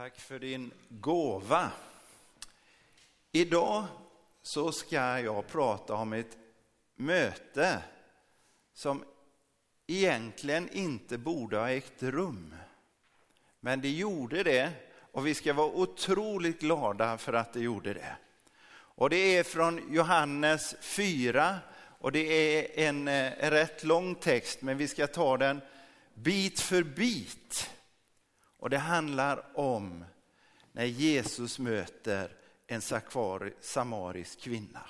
Tack för din gåva. Idag så ska jag prata om ett möte som egentligen inte borde ha ägt rum. Men det gjorde det och vi ska vara otroligt glada för att det gjorde det. Och det är från Johannes 4 och det är en, eh, rätt lång text men vi ska ta den bit för bit. Och det handlar om när Jesus möter en samarisk kvinna.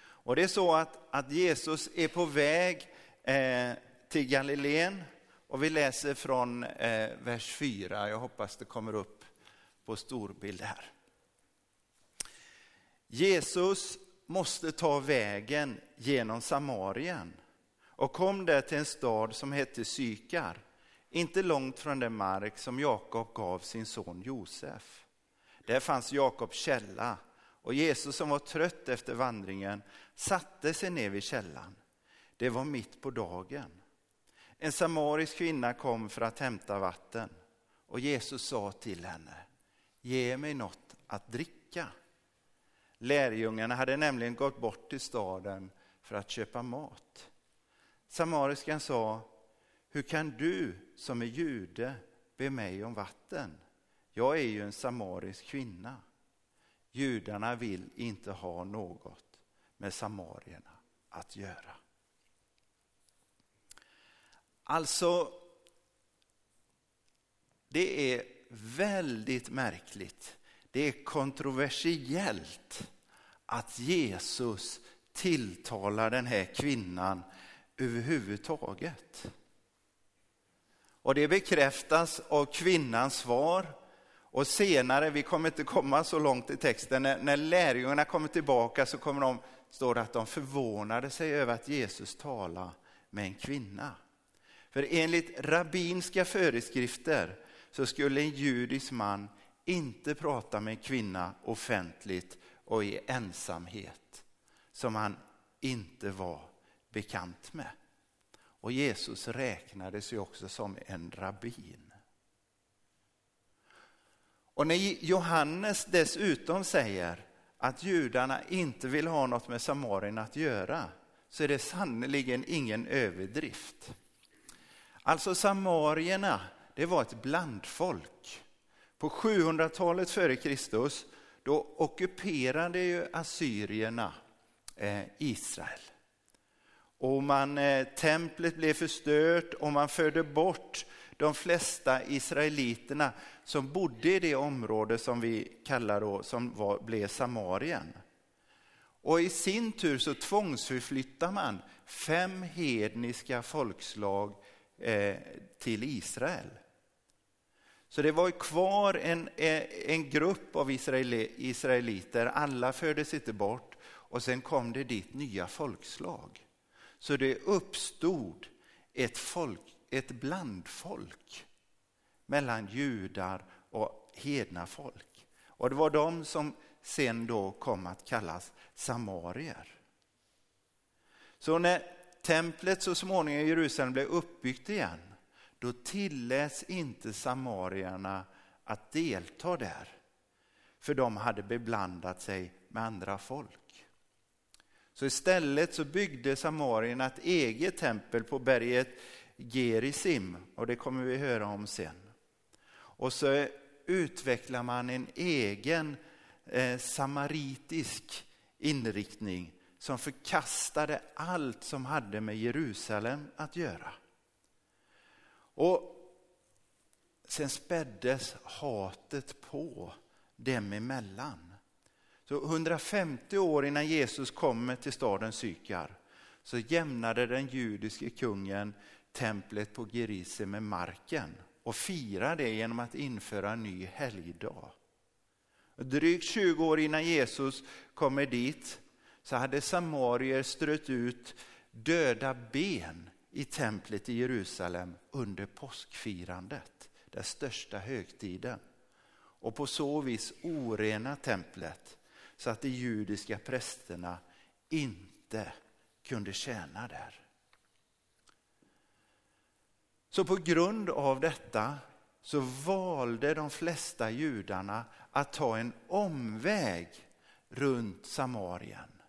Och det är så att, att Jesus är på väg eh, till Galileen och vi läser från eh, vers 4. Jag hoppas det kommer upp på storbild här. Jesus måste ta vägen genom Samarien och kom där till en stad som hette Sykar inte långt från den mark som Jakob gav sin son Josef. Där fanns Jakobs källa och Jesus som var trött efter vandringen satte sig ner vid källan. Det var mitt på dagen. En samarisk kvinna kom för att hämta vatten och Jesus sa till henne, ge mig något att dricka. Lärjungarna hade nämligen gått bort till staden för att köpa mat. Samariskan sa, hur kan du som är jude be mig om vatten? Jag är ju en samarisk kvinna. Judarna vill inte ha något med samarierna att göra. Alltså, det är väldigt märkligt. Det är kontroversiellt att Jesus tilltalar den här kvinnan överhuvudtaget. Och det bekräftas av kvinnans svar. Och senare, vi kommer inte komma så långt i texten, när, när lärjungarna kommer tillbaka så kommer de, står det att de förvånade sig över att Jesus talade med en kvinna. För enligt rabbinska föreskrifter så skulle en judisk man inte prata med en kvinna offentligt och i ensamhet som han inte var bekant med. Och Jesus räknades ju också som en rabbin. Och när Johannes dessutom säger att judarna inte vill ha något med samarierna att göra så är det sannerligen ingen överdrift. Alltså samarierna, det var ett blandfolk. På 700-talet före Kristus då ockuperade ju assyrierna eh, Israel. Och man, eh, templet blev förstört och man förde bort de flesta israeliterna som bodde i det område som vi kallar då, som var, blev Samarien. Och i sin tur så tvångsförflyttar man fem hedniska folkslag eh, till Israel. Så det var kvar en, eh, en grupp av israeliter, alla fördes inte bort och sen kom det dit nya folkslag. Så det uppstod ett, folk, ett blandfolk mellan judar och hedna folk. Och det var de som sen då kom att kallas samarier. Så när templet så småningom i Jerusalem blev uppbyggt igen, då tilläts inte samarierna att delta där. För de hade beblandat sig med andra folk. Så istället så byggde samarierna ett eget tempel på berget Gerisim och det kommer vi höra om sen. Och så utvecklar man en egen eh, samaritisk inriktning som förkastade allt som hade med Jerusalem att göra. Och sen späddes hatet på dem emellan. Så 150 år innan Jesus kommer till staden Sykar så jämnade den judiske kungen templet på Gerise med marken och firade det genom att införa en ny helgdag. Drygt 20 år innan Jesus kommer dit så hade samarier strött ut döda ben i templet i Jerusalem under påskfirandet, den största högtiden. Och på så vis orena templet så att de judiska prästerna inte kunde tjäna där. Så på grund av detta så valde de flesta judarna att ta en omväg runt Samarien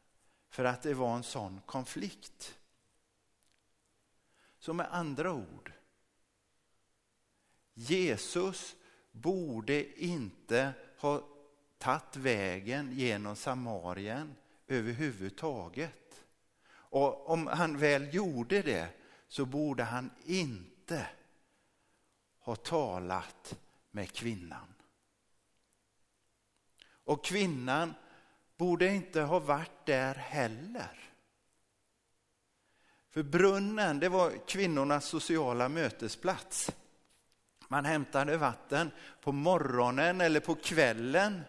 för att det var en sån konflikt. Så med andra ord, Jesus borde inte ha tagit vägen genom Samarien överhuvudtaget. Och om han väl gjorde det så borde han inte ha talat med kvinnan. Och kvinnan borde inte ha varit där heller. För brunnen det var kvinnornas sociala mötesplats. Man hämtade vatten på morgonen eller på kvällen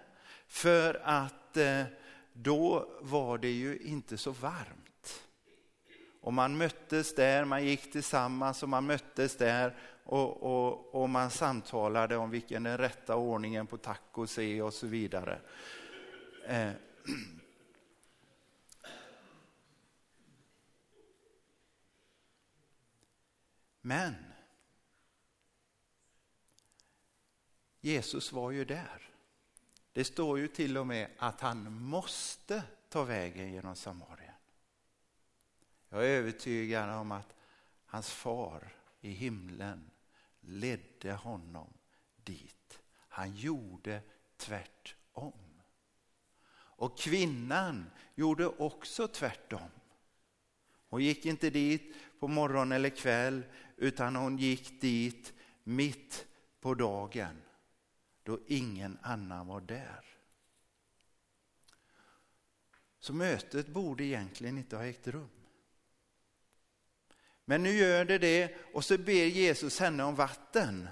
för att eh, då var det ju inte så varmt. Och man möttes där, man gick tillsammans och man möttes där och, och, och man samtalade om vilken den rätta ordningen på tacos är och så vidare. Eh. Men Jesus var ju där. Det står ju till och med att han måste ta vägen genom Samarien. Jag är övertygad om att hans far i himlen ledde honom dit. Han gjorde tvärtom. Och kvinnan gjorde också tvärtom. Hon gick inte dit på morgon eller kväll utan hon gick dit mitt på dagen då ingen annan var där. Så mötet borde egentligen inte ha ägt rum. Men nu gör det det och så ber Jesus henne om vatten.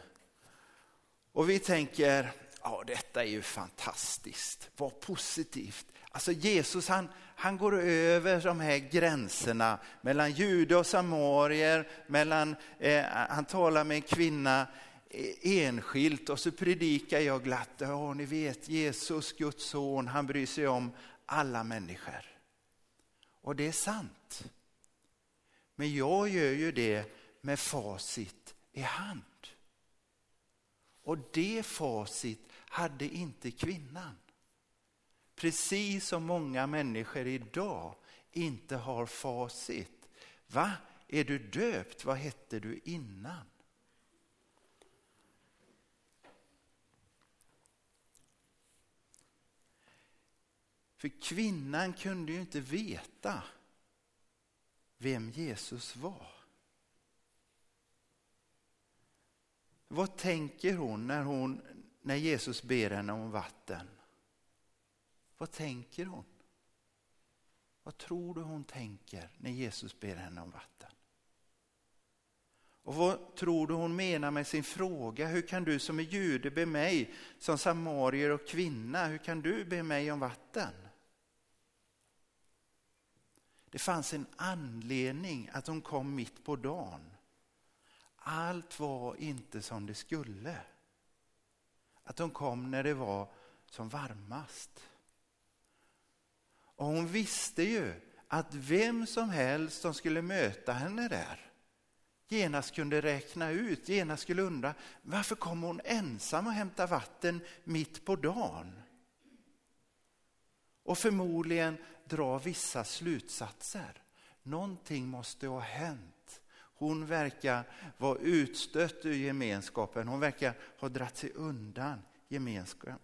Och vi tänker, ja detta är ju fantastiskt, vad positivt. Alltså Jesus han, han går över de här gränserna mellan jude och samarier, mellan, eh, han talar med en kvinna enskilt och så predikar jag glatt, ja ni vet Jesus, Guds son, han bryr sig om alla människor. Och det är sant. Men jag gör ju det med facit i hand. Och det facit hade inte kvinnan. Precis som många människor idag inte har facit. Va? Är du döpt? Vad hette du innan? För kvinnan kunde ju inte veta vem Jesus var. Vad tänker hon när, hon när Jesus ber henne om vatten? Vad tänker hon? Vad tror du hon tänker när Jesus ber henne om vatten? Och vad tror du hon menar med sin fråga? Hur kan du som är jude be mig som samarier och kvinna, hur kan du be mig om vatten? Det fanns en anledning att hon kom mitt på dagen. Allt var inte som det skulle. Att hon kom när det var som varmast. Och hon visste ju att vem som helst som skulle möta henne där genast kunde räkna ut, genast skulle undra varför kom hon ensam och hämtar vatten mitt på dagen? Och förmodligen dra vissa slutsatser. Någonting måste ha hänt. Hon verkar vara utstött ur gemenskapen. Hon verkar ha dratt sig undan gemenskapen.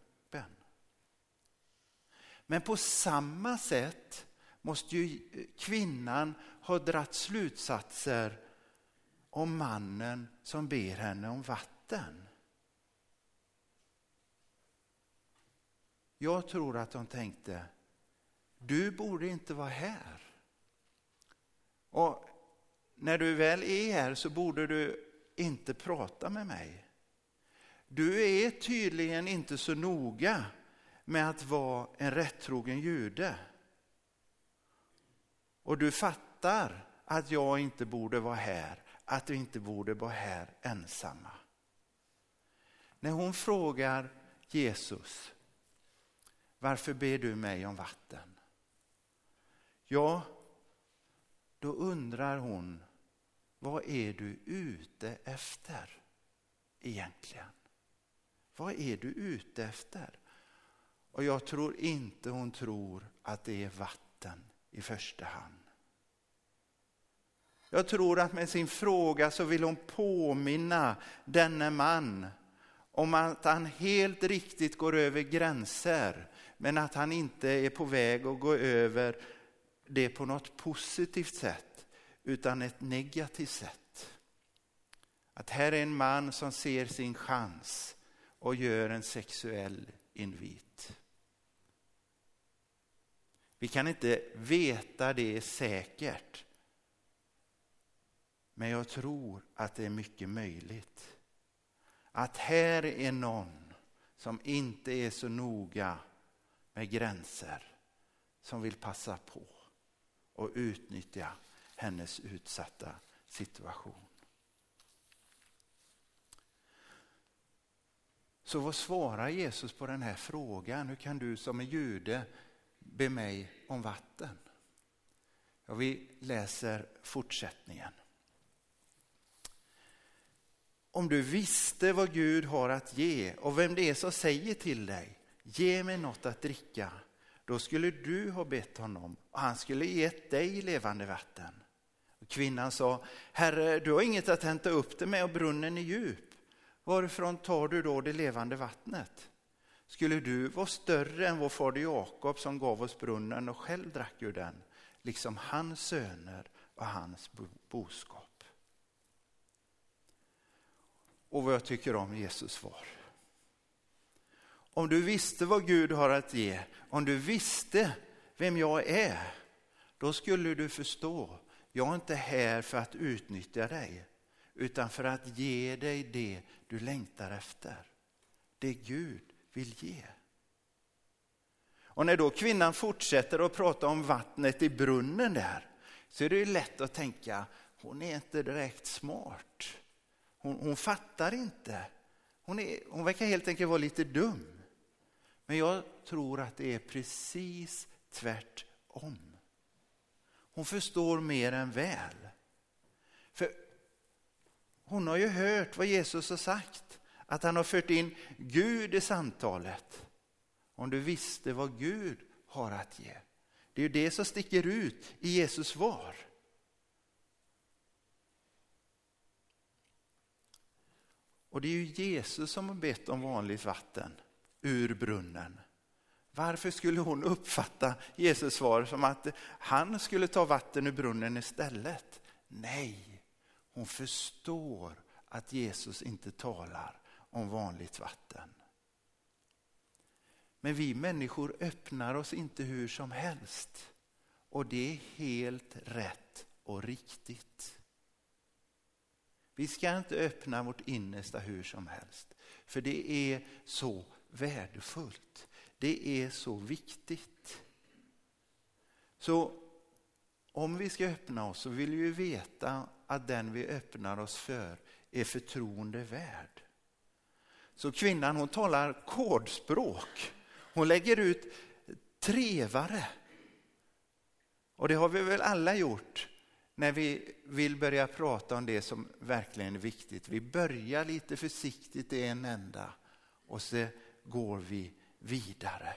Men på samma sätt måste ju kvinnan ha dratt slutsatser om mannen som ber henne om vatten. Jag tror att de tänkte, du borde inte vara här. Och när du väl är här så borde du inte prata med mig. Du är tydligen inte så noga med att vara en rättrogen jude. Och du fattar att jag inte borde vara här, att vi inte borde vara här ensamma. När hon frågar Jesus, varför ber du mig om vatten? Ja, då undrar hon, vad är du ute efter egentligen? Vad är du ute efter? Och jag tror inte hon tror att det är vatten i första hand. Jag tror att med sin fråga så vill hon påminna denne man om att han helt riktigt går över gränser men att han inte är på väg att gå över det på något positivt sätt utan ett negativt sätt. Att här är en man som ser sin chans och gör en sexuell invit. Vi kan inte veta det säkert. Men jag tror att det är mycket möjligt. Att här är någon som inte är så noga med gränser, som vill passa på och utnyttja hennes utsatta situation. Så vad svarar Jesus på den här frågan? Hur kan du som är jude be mig om vatten? Ja, vi läser fortsättningen. Om du visste vad Gud har att ge och vem det är som säger till dig, ge mig något att dricka, då skulle du ha bett honom och han skulle gett dig levande vatten. Och kvinnan sa, Herre, du har inget att hämta upp det med och brunnen är djup. Varifrån tar du då det levande vattnet? Skulle du vara större än vår fader Jakob som gav oss brunnen och själv drack ur den, liksom hans söner och hans boskap? Och vad jag tycker om Jesus svar. Om du visste vad Gud har att ge, om du visste vem jag är, då skulle du förstå, jag är inte här för att utnyttja dig, utan för att ge dig det du längtar efter. Det Gud vill ge. Och när då kvinnan fortsätter att prata om vattnet i brunnen där, så är det ju lätt att tänka, hon är inte direkt smart. Hon, hon fattar inte. Hon, är, hon verkar helt enkelt vara lite dum. Men jag tror att det är precis tvärtom. Hon förstår mer än väl. För hon har ju hört vad Jesus har sagt, att han har fört in Gud i samtalet. Om du visste vad Gud har att ge. Det är ju det som sticker ut i Jesus svar. Och det är ju Jesus som har bett om vanligt vatten ur brunnen. Varför skulle hon uppfatta Jesus svar som att han skulle ta vatten ur brunnen istället? Nej, hon förstår att Jesus inte talar om vanligt vatten. Men vi människor öppnar oss inte hur som helst. Och det är helt rätt och riktigt. Vi ska inte öppna vårt innersta hur som helst. För det är så värdefullt. Det är så viktigt. Så om vi ska öppna oss så vill vi veta att den vi öppnar oss för är förtroende värd. Så kvinnan hon talar kodspråk. Hon lägger ut trevare. Och det har vi väl alla gjort när vi vill börja prata om det som verkligen är viktigt. Vi börjar lite försiktigt i en ända och så går vi vidare.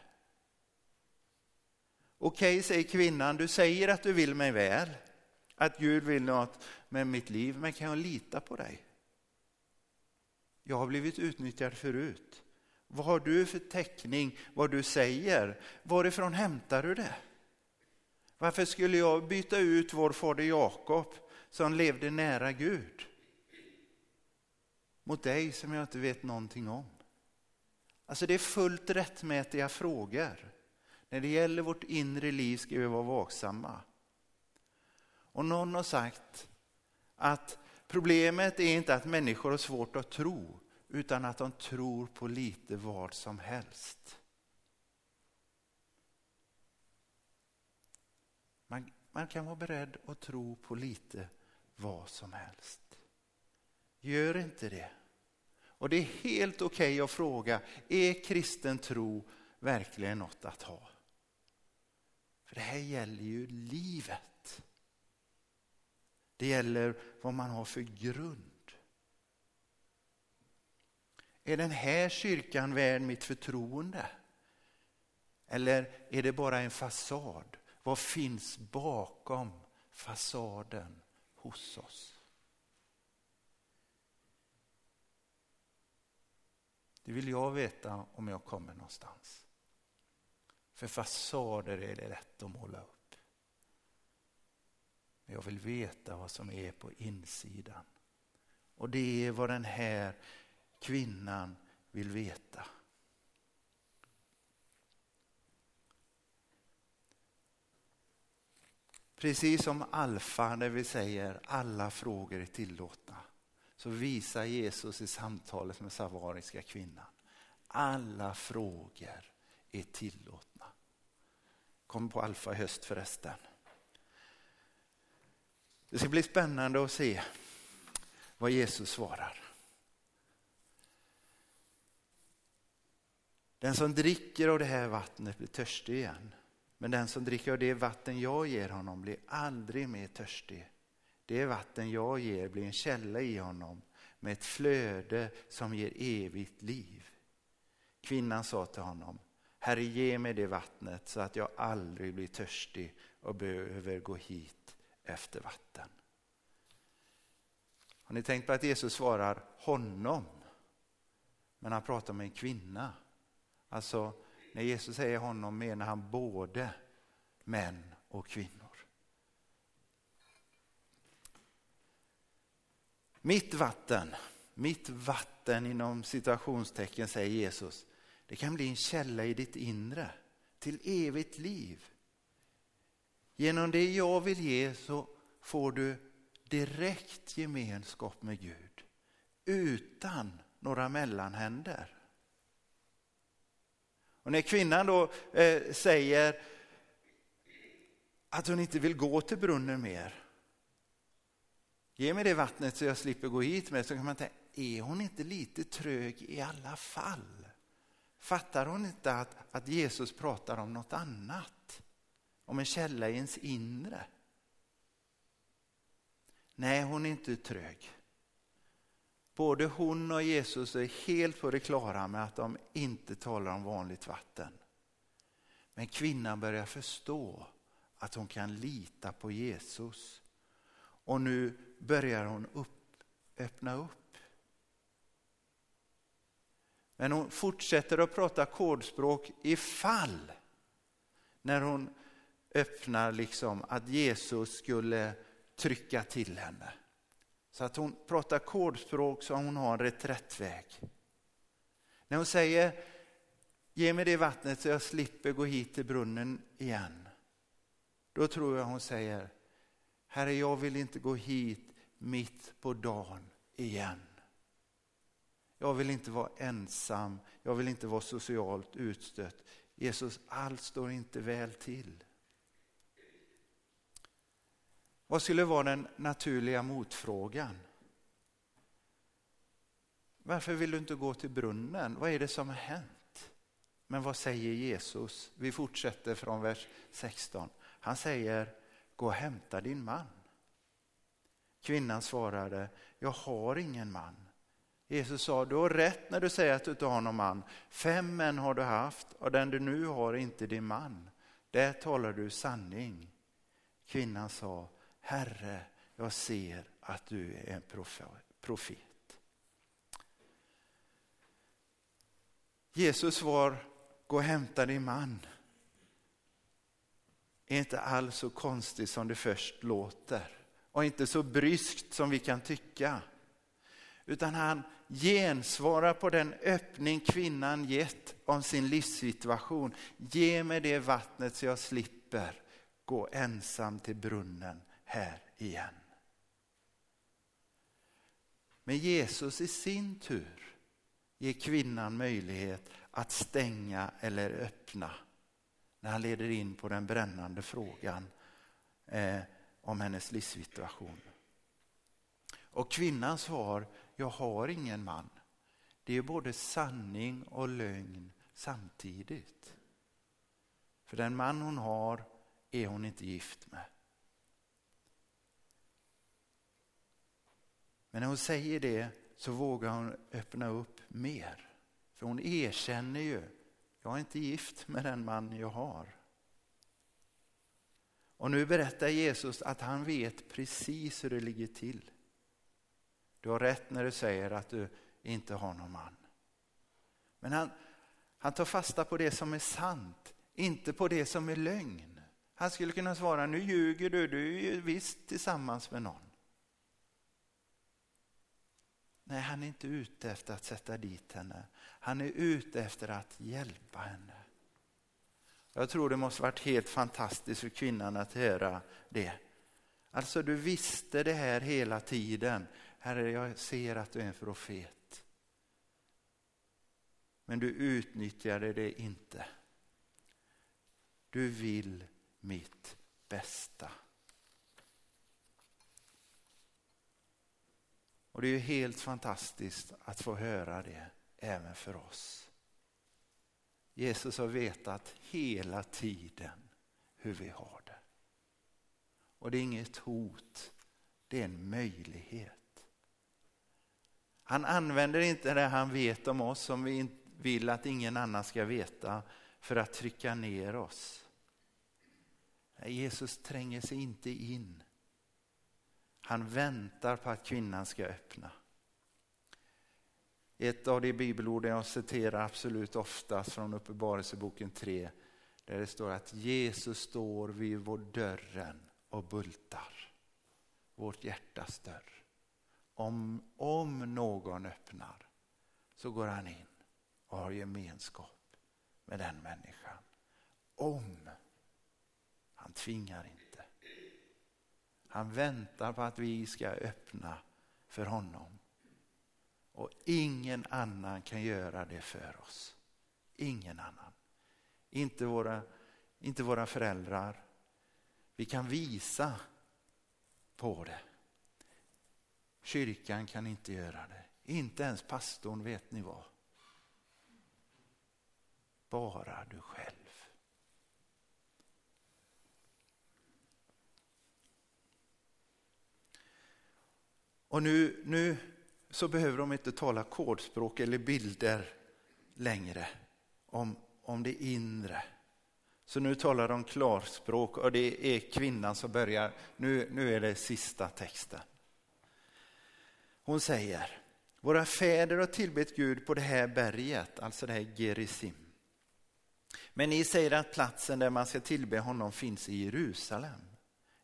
Okej, säger kvinnan, du säger att du vill mig väl, att Gud vill något med mitt liv, men kan jag lita på dig? Jag har blivit utnyttjad förut. Vad har du för täckning vad du säger? Varifrån hämtar du det? Varför skulle jag byta ut vår fader Jakob som levde nära Gud mot dig som jag inte vet någonting om? Alltså det är fullt rättmätiga frågor. När det gäller vårt inre liv ska vi vara vaksamma. Och någon har sagt att problemet är inte att människor har svårt att tro, utan att de tror på lite vad som helst. Man, man kan vara beredd att tro på lite vad som helst. Gör inte det. Och det är helt okej okay att fråga, är kristen tro verkligen något att ha? För det här gäller ju livet. Det gäller vad man har för grund. är den här kyrkan värd mitt förtroende? Eller är det bara en fasad? Vad finns bakom fasaden hos oss? Det vill jag veta om jag kommer någonstans. För fasader är det lätt att måla upp. Men jag vill veta vad som är på insidan. Och det är vad den här kvinnan vill veta. Precis som alfa, där vi säger alla frågor är tillåtna, så visar Jesus i samtalet med savariska kvinnan, alla frågor är tillåtna. Kom på alfa i höst förresten. Det ska bli spännande att se vad Jesus svarar. Den som dricker av det här vattnet blir törstig igen. Men den som dricker av det vatten jag ger honom blir aldrig mer törstig. Det vatten jag ger blir en källa i honom med ett flöde som ger evigt liv. Kvinnan sa till honom, Herre ge mig det vattnet så att jag aldrig blir törstig och behöver gå hit efter vatten. Har ni tänkt på att Jesus svarar honom? Men han pratar med en kvinna. Alltså, när Jesus säger honom menar han både män och kvinnor. Mitt vatten, mitt vatten inom situationstecken säger Jesus, det kan bli en källa i ditt inre till evigt liv. Genom det jag vill ge så får du direkt gemenskap med Gud utan några mellanhänder. Och när kvinnan då eh, säger att hon inte vill gå till brunnen mer. Ge mig det vattnet så jag slipper gå hit med. Så kan man tänka, är hon inte lite trög i alla fall? Fattar hon inte att, att Jesus pratar om något annat? Om en källa i ens inre? Nej, hon är inte trög. Både hon och Jesus är helt på det klara med att de inte talar om vanligt vatten. Men kvinnan börjar förstå att hon kan lita på Jesus. Och nu börjar hon upp, öppna upp. Men hon fortsätter att prata kodspråk ifall när hon öppnar liksom att Jesus skulle trycka till henne. Så att hon pratar kodspråk så hon har en reträttväg. När hon säger ge mig det vattnet så jag slipper gå hit till brunnen igen. Då tror jag hon säger Herre jag vill inte gå hit mitt på dagen igen. Jag vill inte vara ensam, jag vill inte vara socialt utstött. Jesus, allt står inte väl till. Vad skulle vara den naturliga motfrågan? Varför vill du inte gå till brunnen? Vad är det som har hänt? Men vad säger Jesus? Vi fortsätter från vers 16. Han säger, gå och hämta din man. Kvinnan svarade, jag har ingen man. Jesus sa, du har rätt när du säger att du inte har någon man. Fem män har du haft och den du nu har är inte din man. Där talar du sanning. Kvinnan sa, Herre, jag ser att du är en profet. Jesus svar, gå och hämta din man. Är inte alls så konstig som det först låter och inte så bryskt som vi kan tycka. Utan han gensvarar på den öppning kvinnan gett om sin livssituation. Ge mig det vattnet så jag slipper gå ensam till brunnen här igen. Men Jesus i sin tur ger kvinnan möjlighet att stänga eller öppna när han leder in på den brännande frågan eh, om hennes livssituation. Och kvinnans svar, jag har ingen man. Det är både sanning och lögn samtidigt. För den man hon har är hon inte gift med. Men när hon säger det så vågar hon öppna upp mer. För hon erkänner ju, jag är inte gift med den man jag har. Och nu berättar Jesus att han vet precis hur det ligger till. Du har rätt när du säger att du inte har någon man. Men han, han tar fasta på det som är sant, inte på det som är lögn. Han skulle kunna svara, nu ljuger du, du är ju visst tillsammans med någon. Nej, han är inte ute efter att sätta dit henne. Han är ute efter att hjälpa henne. Jag tror det måste varit helt fantastiskt för kvinnan att höra det. Alltså du visste det här hela tiden. Herre, jag ser att du är en profet. Men du utnyttjade det inte. Du vill mitt bästa. Och det är ju helt fantastiskt att få höra det även för oss. Jesus har vetat hela tiden hur vi har det. Och det är inget hot, det är en möjlighet. Han använder inte det han vet om oss som vi vill att ingen annan ska veta för att trycka ner oss. Jesus tränger sig inte in. Han väntar på att kvinnan ska öppna. Ett av de bibelorden jag citerar absolut oftast från Uppenbarelseboken 3 där det står att Jesus står vid vår dörren och bultar. Vårt hjärtas dörr. Om, om någon öppnar så går han in och har gemenskap med den människan. Om. Han tvingar inte. Han väntar på att vi ska öppna för honom. Och ingen annan kan göra det för oss. Ingen annan. Inte våra, inte våra föräldrar. Vi kan visa på det. Kyrkan kan inte göra det. Inte ens pastorn, vet ni vad? Bara du själv. Och nu, nu så behöver de inte tala kodspråk eller bilder längre om, om det inre. Så nu talar de klarspråk och det är kvinnan som börjar. Nu, nu är det sista texten. Hon säger, våra fäder har tillbett Gud på det här berget, alltså det här Gerizim. Men ni säger att platsen där man ska tillbe honom finns i Jerusalem.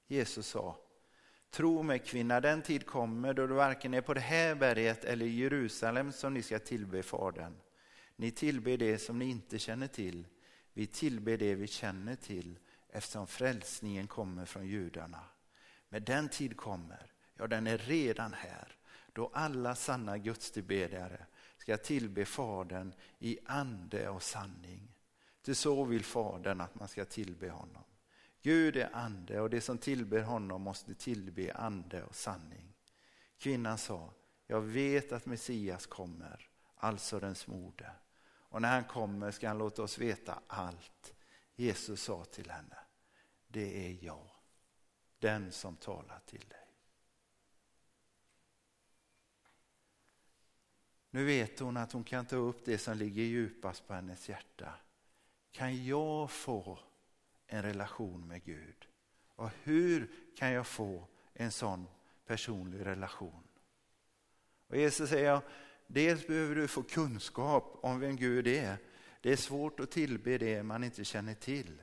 Jesus sa, Tro mig kvinna, den tid kommer då det varken är på det här berget eller i Jerusalem som ni ska tillbe Fadern. Ni tillber det som ni inte känner till. Vi tillber det vi känner till eftersom frälsningen kommer från judarna. Men den tid kommer, ja den är redan här, då alla sanna gudstillbedjare ska tillbe Fadern i ande och sanning. Till så vill Fadern att man ska tillbe honom. Gud är ande och det som tillber honom måste tillbe ande och sanning. Kvinnan sa, jag vet att Messias kommer, alltså den smorde. Och när han kommer ska han låta oss veta allt. Jesus sa till henne, det är jag, den som talar till dig. Nu vet hon att hon kan ta upp det som ligger djupast på hennes hjärta. Kan jag få en relation med Gud? Och hur kan jag få en sån personlig relation? Och Jesus säger, dels behöver du få kunskap om vem Gud är. Det är svårt att tillbe det man inte känner till.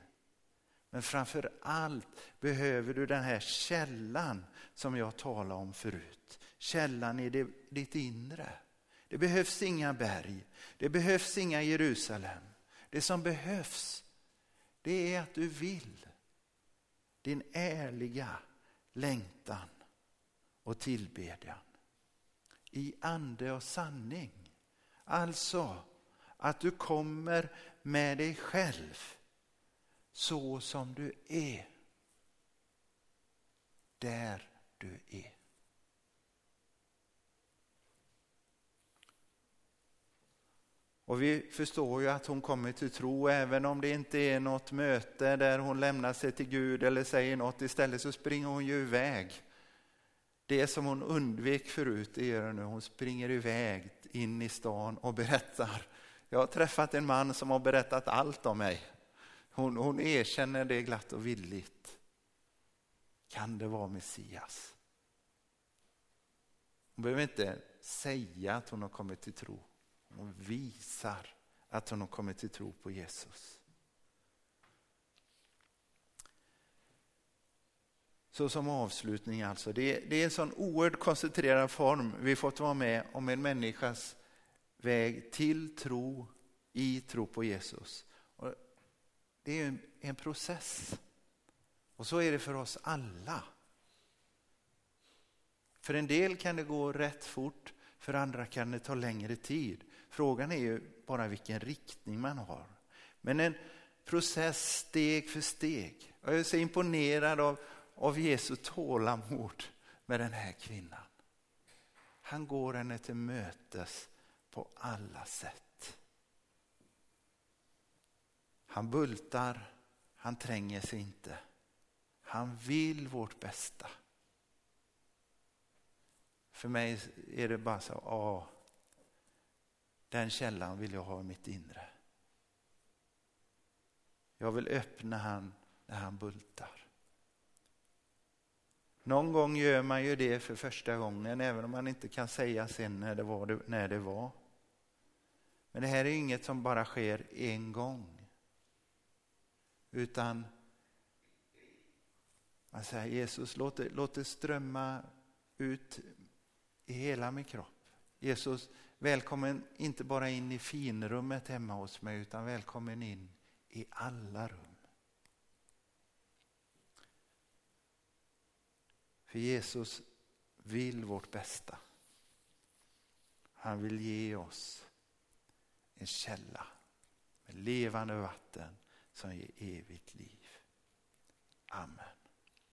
Men framför allt behöver du den här källan som jag talade om förut. Källan i det, ditt inre. Det behövs inga berg, det behövs inga Jerusalem. Det som behövs det är att du vill. Din ärliga längtan och tillbedjan. I ande och sanning. Alltså att du kommer med dig själv så som du är. Där du är. Och vi förstår ju att hon kommer till tro även om det inte är något möte där hon lämnar sig till Gud eller säger något. Istället så springer hon ju iväg. det som hon undvek förut, det gör hon nu. Hon springer iväg in i stan och berättar. Jag har träffat en man som har berättat allt om mig. Hon, hon erkänner det glatt och villigt. Kan det vara Messias? Hon behöver inte säga att hon har kommit till tro. Hon visar att hon har kommit till tro på Jesus. Så som avslutning alltså. Det är, det är en sån oerhört koncentrerad form vi fått vara med om en människas väg till tro, i tro på Jesus. Och det är en, en process. Och så är det för oss alla. För en del kan det gå rätt fort, för andra kan det ta längre tid. Frågan är ju bara vilken riktning man har. Men en process steg för steg. Jag är så imponerad av, av Jesu tålamod med den här kvinnan. Han går henne till mötes på alla sätt. Han bultar, han tränger sig inte. Han vill vårt bästa. För mig är det bara så, ja, den källan vill jag ha i mitt inre. Jag vill öppna han när han bultar. Någon gång gör man ju det för första gången, även om man inte kan säga sen när det var. När det var. Men det här är inget som bara sker en gång. Utan man säger Jesus, låt det, låt det strömma ut i hela min kropp. Jesus, välkommen inte bara in i finrummet hemma hos mig utan välkommen in i alla rum. För Jesus vill vårt bästa. Han vill ge oss en källa med levande vatten som ger evigt liv. Amen.